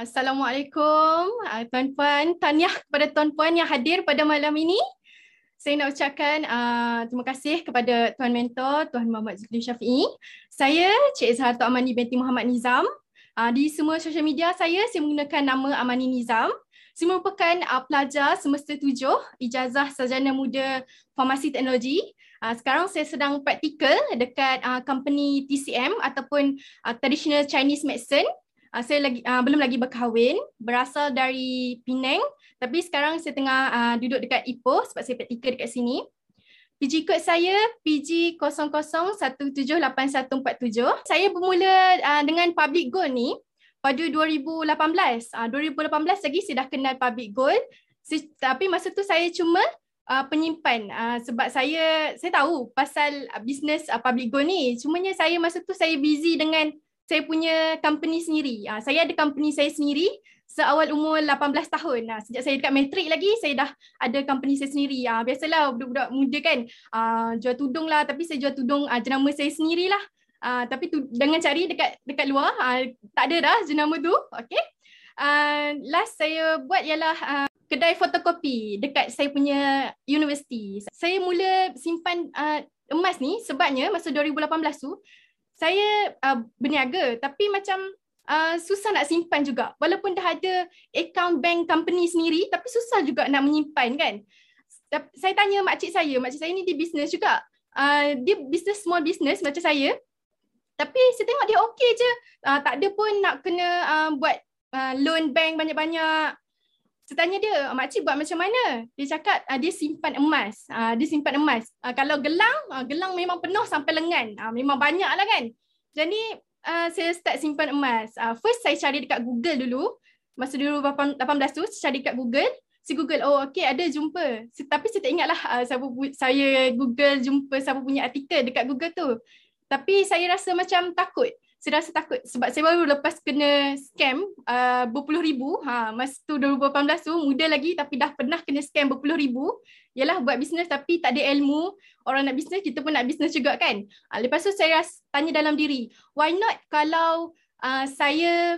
Assalamualaikum uh, tuan-puan, tahniah kepada tuan-puan yang hadir pada malam ini. Saya nak ucapkan uh, terima kasih kepada tuan mentor Tuan Muhammad Zulkifli Syafi'i. Saya Cik Zahar Amani binti Muhammad Nizam. Uh, di semua sosial media saya saya menggunakan nama Amani Nizam. Saya merupakan uh, pelajar semester tujuh ijazah sarjana muda farmasi teknologi. Uh, sekarang saya sedang praktikal dekat uh, company TCM ataupun uh, Traditional Chinese Medicine uh, saya lagi uh, belum lagi berkahwin, berasal dari Penang, tapi sekarang saya tengah uh, duduk dekat Ipoh sebab saya praktikal dekat sini. PG kod saya PG 00178147. Saya bermula uh, dengan public goal ni pada 2018. Uh, 2018 lagi saya dah kenal public goal. Si, tapi masa tu saya cuma uh, penyimpan uh, sebab saya saya tahu pasal uh, bisnes uh, public goal ni. Cumanya saya masa tu saya busy dengan saya punya company sendiri. Uh, saya ada company saya sendiri seawal umur 18 tahun. Uh, sejak saya dekat matrik lagi, saya dah ada company saya sendiri. Uh, biasalah budak-budak muda kan, uh, jual tudung lah. Tapi saya jual tudung uh, jenama saya sendirilah. Uh, tapi tu, dengan cari dekat dekat luar, uh, tak ada dah jenama tu. Okay. Uh, last saya buat ialah uh, kedai fotokopi dekat saya punya universiti. Saya mula simpan uh, emas ni sebabnya masa 2018 tu, saya uh, berniaga tapi macam uh, susah nak simpan juga. Walaupun dah ada account bank company sendiri tapi susah juga nak menyimpan kan? Saya tanya makcik saya makcik saya ni dia business juga. Uh, dia business small business macam saya. Tapi saya tengok dia okey je. Uh, tak ada pun nak kena uh, buat uh, loan bank banyak-banyak saya tanya dia, makcik buat macam mana? Dia cakap uh, dia simpan emas. Uh, dia simpan emas. Uh, kalau gelang, uh, gelang memang penuh sampai lengan. Uh, memang banyak lah kan. Jadi uh, saya start simpan emas. Uh, first saya cari dekat Google dulu. Masa dulu 18 tu, saya cari dekat Google. Si Google, oh okay ada jumpa. Tapi saya tak ingat lah uh, siapa saya Google jumpa siapa punya artikel dekat Google tu. Tapi saya rasa macam takut saya rasa takut sebab saya baru lepas kena scam uh, berpuluh ribu. Ha, masa tu 2018 tu muda lagi tapi dah pernah kena scam berpuluh ribu. Ialah buat bisnes tapi tak ada ilmu. Orang nak bisnes kita pun nak bisnes juga kan? Uh, lepas tu saya rasa, tanya dalam diri why not kalau uh, saya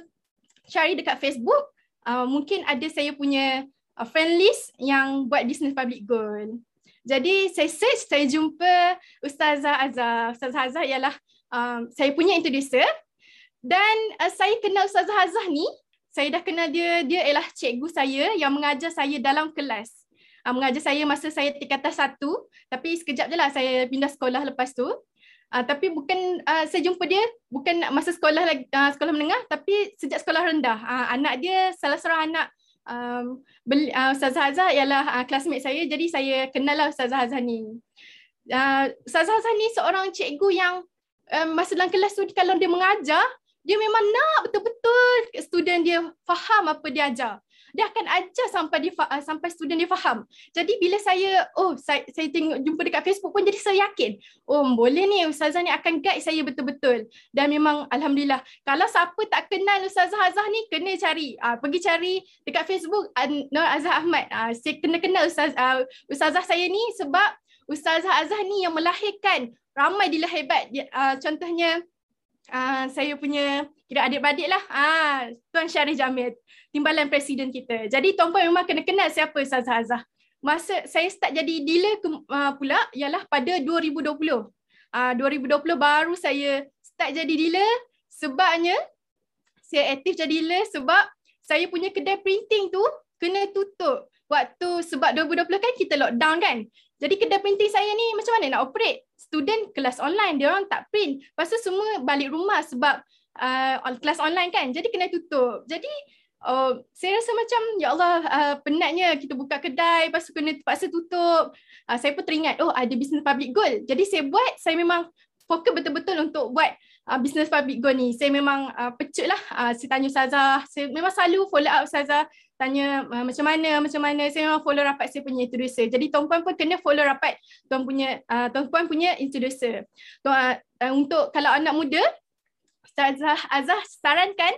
cari dekat Facebook uh, mungkin ada saya punya uh, friend list yang buat bisnes public goal jadi saya search saya jumpa Ustazah Azhar. Ustazah Azhar ialah um, saya punya introducer. Dan uh, saya kenal Ustazah Hazah ni saya dah kenal dia dia ialah cikgu saya yang mengajar saya dalam kelas. Uh, mengajar saya masa saya tingkatan satu. Tapi sekejap je lah saya pindah sekolah lepas tu. Uh, tapi bukan uh, saya jumpa dia bukan masa sekolah lagi uh, sekolah menengah tapi sejak sekolah rendah. Uh, anak dia salah seorang anak um, beli, uh, Ustazah Hazah ialah uh, classmate saya. Jadi saya kenal lah Ustazah Hazah ni. Uh, Ustazah Hazah ni seorang cikgu yang um, masa dalam kelas tu kalau dia mengajar, dia memang nak betul-betul student dia faham apa dia ajar. Dia akan ajar sampai dia uh, sampai student dia faham. Jadi bila saya oh saya, saya tengok jumpa dekat Facebook pun jadi saya yakin, oh boleh ni ustazah ni akan guide saya betul-betul. Dan memang alhamdulillah kalau siapa tak kenal ustazah Azah ni kena cari. Uh, pergi cari dekat Facebook Nur Azhar Ahmad. Uh, saya kena kenal ustaz uh, ustazah saya ni sebab Ustazah Azhar ni yang melahirkan ramai dia hebat. Uh, contohnya uh, saya punya kira adik-beradik lah. Uh, Tuan Syarif Jamil, timbalan presiden kita. Jadi Tuan Puan memang kena kenal siapa Ustazah Azhar. Masa saya start jadi dealer ke, uh, pula ialah pada 2020. Uh, 2020 baru saya start jadi dealer sebabnya saya aktif jadi dealer sebab saya punya kedai printing tu kena tutup waktu sebab 2020 kan kita lockdown kan. Jadi kedai printing saya ni macam mana nak operate? Student kelas online dia orang tak print. Tu semua balik rumah sebab uh, kelas online kan jadi kena tutup. Jadi uh, saya rasa macam ya Allah uh, penatnya kita buka kedai lepas tu kena terpaksa tutup. Uh, saya pun teringat oh ada business public goal. Jadi saya buat saya memang fokus betul-betul untuk buat uh, business public goal ni. Saya memang uh, pecut lah uh, saya tanya Ustazah. Saya memang selalu follow up Ustazah tanya uh, macam mana macam mana saya memang follow rapat saya punya introducer jadi tuan puan pun kena follow rapat tuan punya uh, tuan puan punya introducer tuan uh, untuk kalau anak muda Ustazah Azah sarankan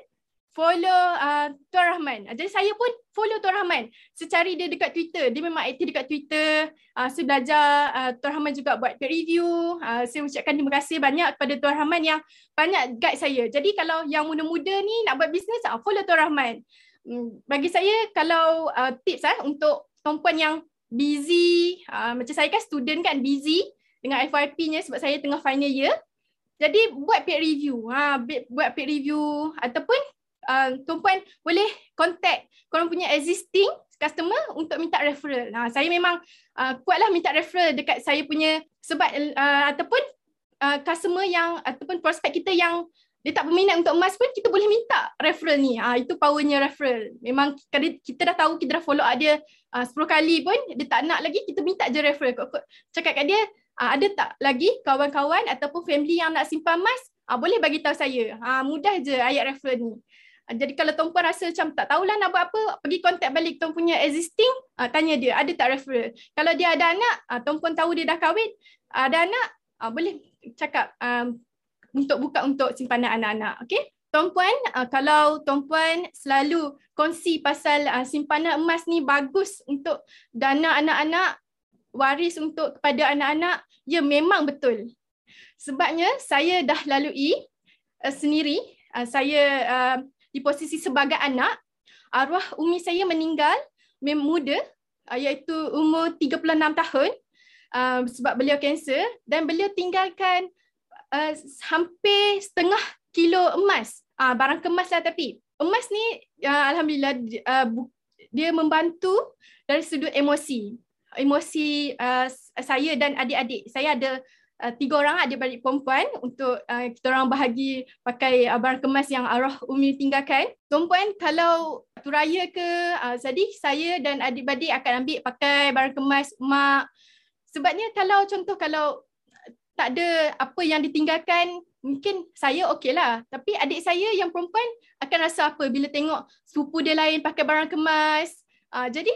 follow uh, Tuan Rahman. Jadi saya pun follow Tuan Rahman. Secari dia dekat Twitter. Dia memang aktif dekat Twitter. Uh, saya belajar uh, Tuan Rahman juga buat review. Uh, saya ucapkan terima kasih banyak kepada Tuan Rahman yang banyak guide saya. Jadi kalau yang muda-muda ni nak buat bisnes, uh, follow Tuan Rahman. Um, bagi saya kalau uh, tips uh, untuk perempuan yang busy, uh, macam saya kan student kan busy dengan FYP-nya sebab saya tengah final year. Jadi buat peer review. Ha, buat peer review ataupun uh, tuan puan boleh contact korang punya existing customer untuk minta referral. Nah, saya memang uh, kuatlah minta referral dekat saya punya sebab uh, ataupun uh, customer yang ataupun prospek kita yang dia tak berminat untuk emas pun kita boleh minta referral ni. Ah uh, itu powernya referral. Memang kita dah tahu kita dah follow up dia uh, 10 kali pun dia tak nak lagi kita minta je referral. Cakap kat dia uh, ada tak lagi kawan-kawan ataupun family yang nak simpan emas? Uh, boleh bagi tahu saya. Ah uh, mudah je ayat referral ni. Ah, jadi kalau tuan puan rasa macam tak tahulah nak buat apa, pergi kontak balik tuan punya existing, uh, tanya dia ada tak referral. Kalau dia ada anak, uh, tuan puan tahu dia dah kahwin, ada anak, uh, boleh cakap um, untuk buka untuk simpanan anak-anak. Okay? Tuan puan, uh, kalau tuan puan selalu kongsi pasal uh, simpanan emas ni bagus untuk dana anak-anak, waris untuk kepada anak-anak, ya memang betul. Sebabnya saya dah lalui uh, sendiri, uh, saya uh, di posisi sebagai anak, arwah umi saya meninggal muda uh, iaitu umur 36 tahun uh, sebab beliau kanser dan beliau tinggalkan uh, hampir setengah kilo emas. Uh, barang kemas lah tapi. Emas ni uh, Alhamdulillah uh, dia membantu dari sudut emosi. Emosi uh, saya dan adik-adik. Saya ada uh, tiga orang adik-beradik perempuan untuk uh, kita orang bahagi pakai uh, barang kemas yang arwah Umi tinggalkan. Perempuan kalau tu raya ke jadi saya dan adik-beradik akan ambil pakai barang kemas mak. Sebabnya kalau contoh kalau tak ada apa yang ditinggalkan mungkin saya okey lah. Tapi adik saya yang perempuan akan rasa apa bila tengok sepupu dia lain pakai barang kemas. Uh, jadi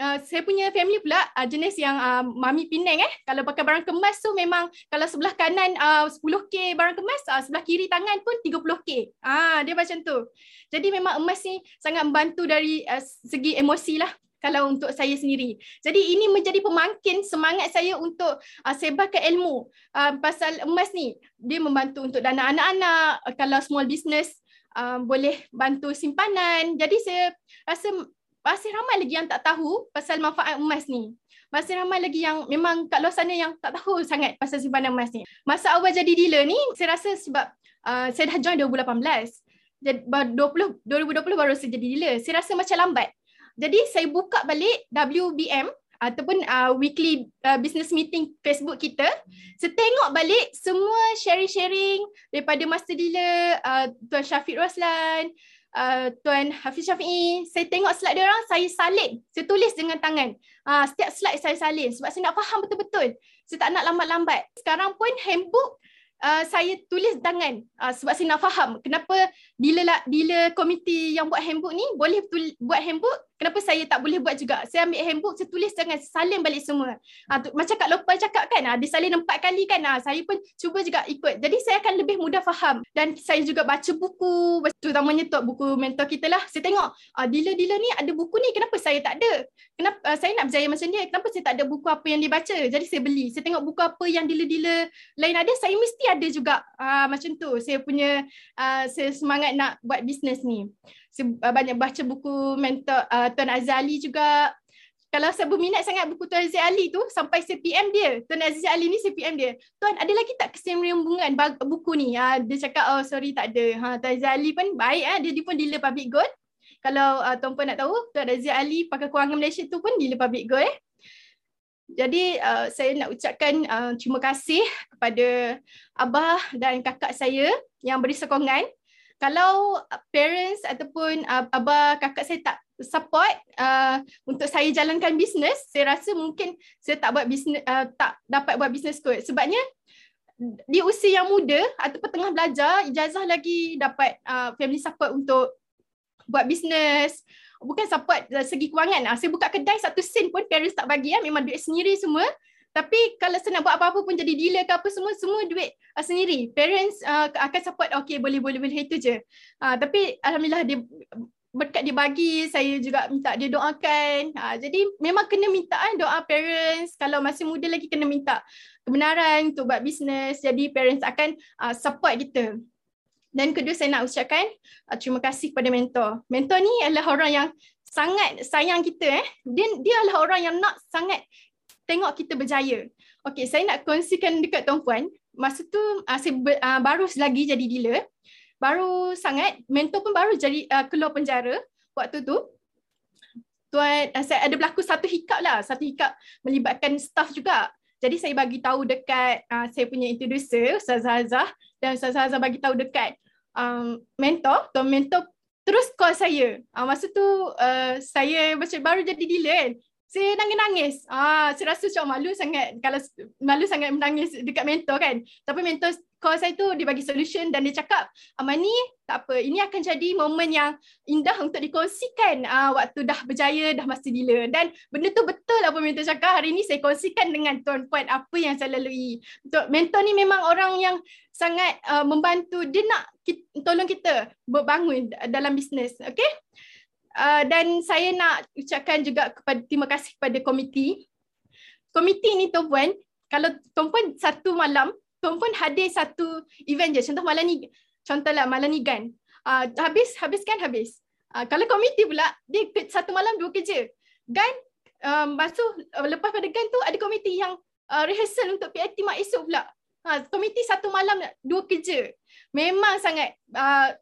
uh, saya punya family pula uh, jenis yang uh, mami Penang eh kalau pakai barang kemas tu memang kalau sebelah kanan uh, 10k barang kemas uh, sebelah kiri tangan pun 30k ah dia macam tu jadi memang emas ni sangat membantu dari uh, segi emosi lah kalau untuk saya sendiri. Jadi ini menjadi pemangkin semangat saya untuk uh, sebarkan ilmu uh, pasal emas ni. Dia membantu untuk dana anak-anak, uh, kalau small business uh, boleh bantu simpanan. Jadi saya rasa masih ramai lagi yang tak tahu pasal manfaat emas ni. Masih ramai lagi yang memang kat luar sana yang tak tahu sangat pasal simpanan emas ni. Masa awal jadi dealer ni, saya rasa sebab uh, saya dah join 2018. Jadi 20, 2020 baru saya jadi dealer. Saya rasa macam lambat. Jadi saya buka balik WBM ataupun uh, weekly uh, business meeting Facebook kita. Saya tengok balik semua sharing-sharing daripada master dealer, uh, Tuan Syafiq Roslan, uh, Tuan Hafiz Syafi'i, saya tengok slide dia orang, saya salin. Saya tulis dengan tangan. Uh, setiap slide saya salin sebab saya nak faham betul-betul. Saya tak nak lambat-lambat. Sekarang pun handbook uh, saya tulis tangan uh, sebab saya nak faham kenapa dealer, dealer komiti yang buat handbook ni boleh buat handbook kenapa saya tak boleh buat juga. Saya ambil handbook, saya tulis jangan salin balik semua. Ha, tu, macam Kak Lopal cakap kan, ha, dia salin empat kali kan, ha, saya pun cuba juga ikut. Jadi saya akan lebih mudah faham. Dan saya juga baca buku, terutamanya tu buku mentor kita lah. Saya tengok, ha, dealer-dealer ni ada buku ni, kenapa saya tak ada? Kenapa uh, saya nak berjaya macam dia? Kenapa saya tak ada buku apa yang dia baca? Jadi saya beli. Saya tengok buku apa yang dealer-dealer lain ada, saya mesti ada juga uh, macam tu. Saya punya, uh, saya semangat nak buat bisnes ni. Uh, banyak baca buku mentor uh, Tuan Azali juga. Kalau saya berminat sangat buku Tuan Aziz Ali tu sampai CPM dia. Tuan Aziz Ali ni CPM dia. Tuan ada lagi tak kesinambungan buku ni? Ha, dia cakap oh sorry tak ada. Ha, Tuan Aziz Ali pun baik ha, dia, dia pun dealer public gold. Kalau uh, tuan puan nak tahu Tuan Aziz Ali pakai kewangan Malaysia tu pun dealer public gold eh. Jadi uh, saya nak ucapkan uh, terima kasih kepada abah dan kakak saya yang beri sokongan kalau uh, parents ataupun uh, abah kakak saya tak support uh, untuk saya jalankan bisnes, saya rasa mungkin saya tak buat bisnes uh, tak dapat buat bisnes kot. Sebabnya di usia yang muda ataupun tengah belajar, ijazah lagi dapat uh, family support untuk buat bisnes. Bukan support segi kewangan. Uh, saya buka kedai satu sen pun parents tak bagi ya, memang duit sendiri semua. Tapi kalau saya nak buat apa-apa pun jadi dealer ke apa semua, semua duit uh, sendiri. Parents uh, akan support, okay boleh, boleh, boleh, itu je. Uh, tapi Alhamdulillah dia berkat dia bagi, saya juga minta dia doakan. Uh, jadi memang kena minta uh, doa parents. Kalau masih muda lagi kena minta kebenaran untuk buat bisnes. Jadi parents akan uh, support kita. Dan kedua saya nak ucapkan uh, terima kasih kepada mentor. Mentor ni adalah orang yang sangat sayang kita. Eh. Dia, dia adalah orang yang nak sangat tengok kita berjaya. Okay, saya nak kongsikan dekat Tuan Puan. Masa tu uh, saya ber, uh, baru lagi jadi dealer. Baru sangat, mentor pun baru jadi uh, keluar penjara waktu tu. Tuan, uh, saya ada berlaku satu hikap lah. Satu hikap melibatkan staff juga. Jadi saya bagi tahu dekat uh, saya punya introducer, Ustaz Azah. Dan Ustaz Azah bagi tahu dekat um, mentor. Tuan mentor terus call saya. Uh, masa tu uh, saya macam baru jadi dealer kan saya nangis-nangis. Ah, saya rasa macam malu sangat kalau malu sangat menangis dekat mentor kan. Tapi mentor call saya tu dia bagi solution dan dia cakap, Amani tak apa, ini akan jadi momen yang indah untuk dikongsikan ah, waktu dah berjaya, dah masa dealer. Dan benda tu betul apa mentor cakap. Hari ni saya kongsikan dengan tuan puan apa yang saya lalui. Untuk mentor ni memang orang yang sangat uh, membantu. Dia nak kita, tolong kita berbangun dalam bisnes. Okay? Uh, dan saya nak ucapkan juga kepada terima kasih kepada komiti. Komiti ni Tuan Puan, kalau Tuan Puan satu malam, Tuan Puan hadir satu event je. Contoh malam ni, contohlah malam ni GAN. Uh, habis, habis kan habis. Uh, kalau komiti pula, dia satu malam dua kerja. GAN, um, basuh, uh, lepas pada GAN tu ada komiti yang uh, rehearsal untuk PIT mak esok pula. Ha, komiti satu malam dua kerja. Memang sangat uh,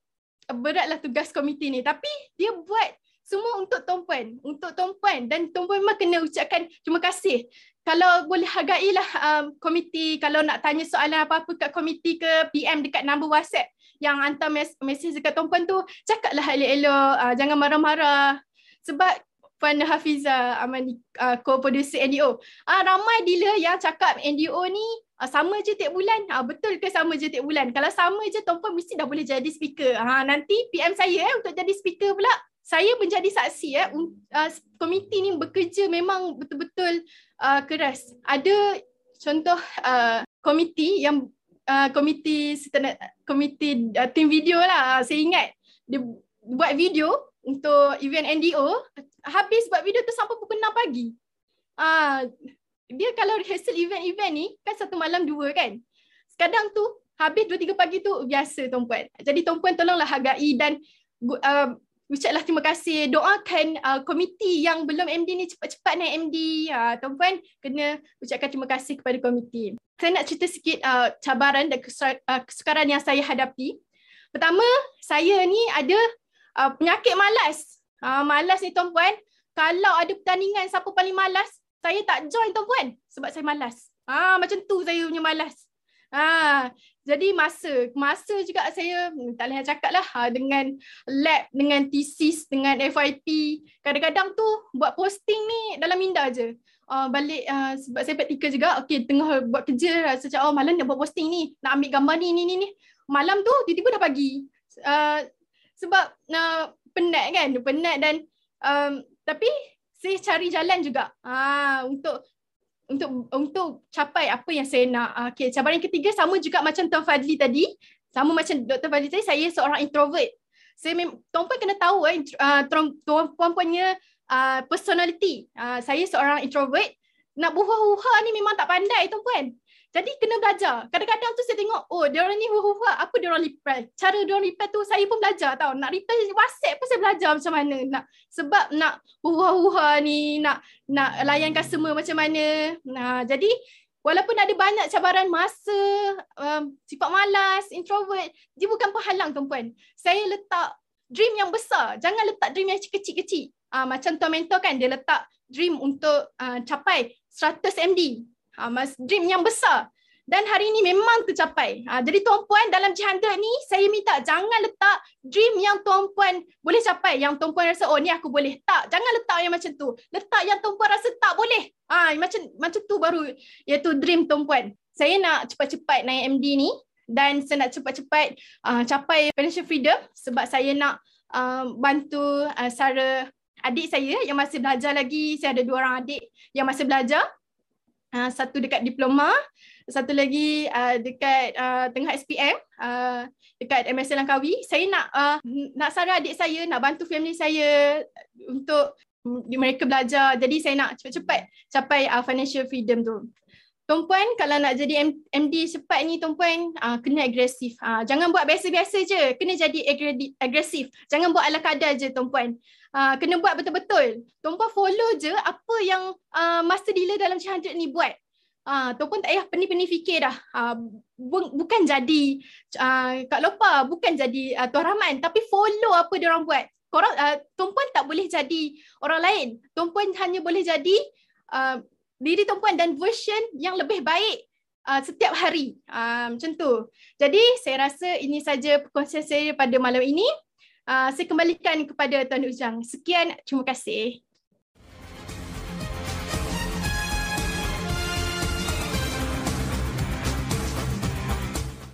beratlah tugas komiti ni tapi dia buat semua untuk Tuan Puan, untuk Tuan Puan dan Tuan Puan memang kena ucapkan terima kasih. Kalau boleh hargailah um, komiti, kalau nak tanya soalan apa-apa kat komiti ke PM dekat nombor WhatsApp yang hantar mes- mesej dekat Tuan Puan tu, cakaplah elok-elok, uh, jangan marah-marah. Sebab Puan Hafiza Amani uh, co-producer NDO. Ah uh, ramai dealer yang cakap NDO ni uh, sama je tiap bulan. Ah uh, betul ke sama je tiap bulan? Kalau sama je Tuan Puan mesti dah boleh jadi speaker. Ha uh, nanti PM saya eh untuk jadi speaker pula. Saya menjadi saksi eh uh, komiti ni bekerja memang betul-betul uh, keras. Ada contoh uh, komiti yang uh, komiti komiti uh, team video lah. Saya ingat dia buat video untuk event NDO habis buat video tu sampai pukul 6 pagi. Ah, dia kalau rehearsal event-event ni kan satu malam dua kan. Kadang tu habis dua tiga pagi tu biasa tuan puan. Jadi tuan puan tolonglah hargai dan uh, ucaplah terima kasih. Doakan uh, komiti yang belum MD ni cepat-cepat naik MD. Uh, tuan puan kena ucapkan terima kasih kepada komiti. Saya nak cerita sikit uh, cabaran dan uh, kesukaran yang saya hadapi. Pertama, saya ni ada uh, penyakit malas. Uh, malas ni tuan puan. Kalau ada pertandingan siapa paling malas, saya tak join tuan puan sebab saya malas. Ah macam tu saya punya malas. Ah jadi masa masa juga saya hmm, tak boleh cakap lah ha, dengan lab, dengan thesis, dengan FYP. Kadang-kadang tu buat posting ni dalam minda je. Uh, balik uh, sebab saya praktikal juga, okay tengah buat kerja rasa macam oh malam nak buat posting ni, nak ambil gambar ni ni ni ni. Malam tu tiba-tiba dah pagi. Uh, sebab uh, penat kan penat dan um, tapi saya cari jalan juga. Ah untuk untuk untuk capai apa yang saya nak. Ah, okey cabaran ketiga sama juga macam Tuan Fadli tadi. Sama macam Dr. Fadli tadi saya seorang introvert. Saya mem- tuan puan kena tahu eh uh, tuan puan punya uh, personality. Uh, saya seorang introvert. Nak buha-buha ni memang tak pandai tuan puan jadi kena belajar. Kadang-kadang tu saya tengok, oh dia orang ni huhuha, apa dia orang reply. Cara dia orang reply tu saya pun belajar tau. Nak reply WhatsApp pun saya belajar macam mana. Nak sebab nak huha-huha ni, nak nak layan customer macam mana. Nah, jadi walaupun ada banyak cabaran masa, um, sifat malas, introvert, dia bukan penghalang tuan-puan. Saya letak dream yang besar. Jangan letak dream yang kecil-kecil. Uh, macam tuan mentor kan, dia letak dream untuk uh, capai 100 MD mas dream yang besar dan hari ini memang tercapai. Ha, jadi tuan puan dalam jihanda ni saya minta jangan letak dream yang tuan puan boleh capai yang tuan puan rasa oh ni aku boleh tak jangan letak yang macam tu. Letak yang tuan puan rasa tak boleh. Ah macam macam tu baru iaitu dream tuan puan. Saya nak cepat-cepat naik MD ni dan saya nak cepat-cepat uh, capai financial freedom sebab saya nak uh, bantu uh, Sarah adik saya yang masih belajar lagi. Saya ada dua orang adik yang masih belajar uh, satu dekat diploma, satu lagi uh, dekat uh, tengah SPM, uh, dekat MSN Langkawi. Saya nak uh, nak saran adik saya, nak bantu family saya untuk mereka belajar. Jadi saya nak cepat-cepat capai uh, financial freedom tu. Tuan-puan kalau nak jadi MD cepat ni tuan-puan uh, kena agresif. Uh, jangan buat biasa-biasa je, kena jadi agresif. Jangan buat ala kadar je tuan-puan. Uh, kena buat betul-betul. Tuan-puan follow je apa yang uh, master dealer dalam 100 ni buat. Uh, tuan-puan tak payah pening-pening fikir dah. Uh, bu- bukan jadi uh, Kak Lopa, bukan jadi uh, Tuan Rahman tapi follow apa dia orang buat. Korang, uh, tuan-puan tak boleh jadi orang lain. Tuan-puan hanya boleh jadi uh, diri tuan-puan dan version yang lebih baik uh, setiap hari. Uh, macam tu. Jadi saya rasa ini saja perkongsian saya pada malam ini. Uh, saya kembalikan kepada Tuan Ujang. Sekian, terima kasih.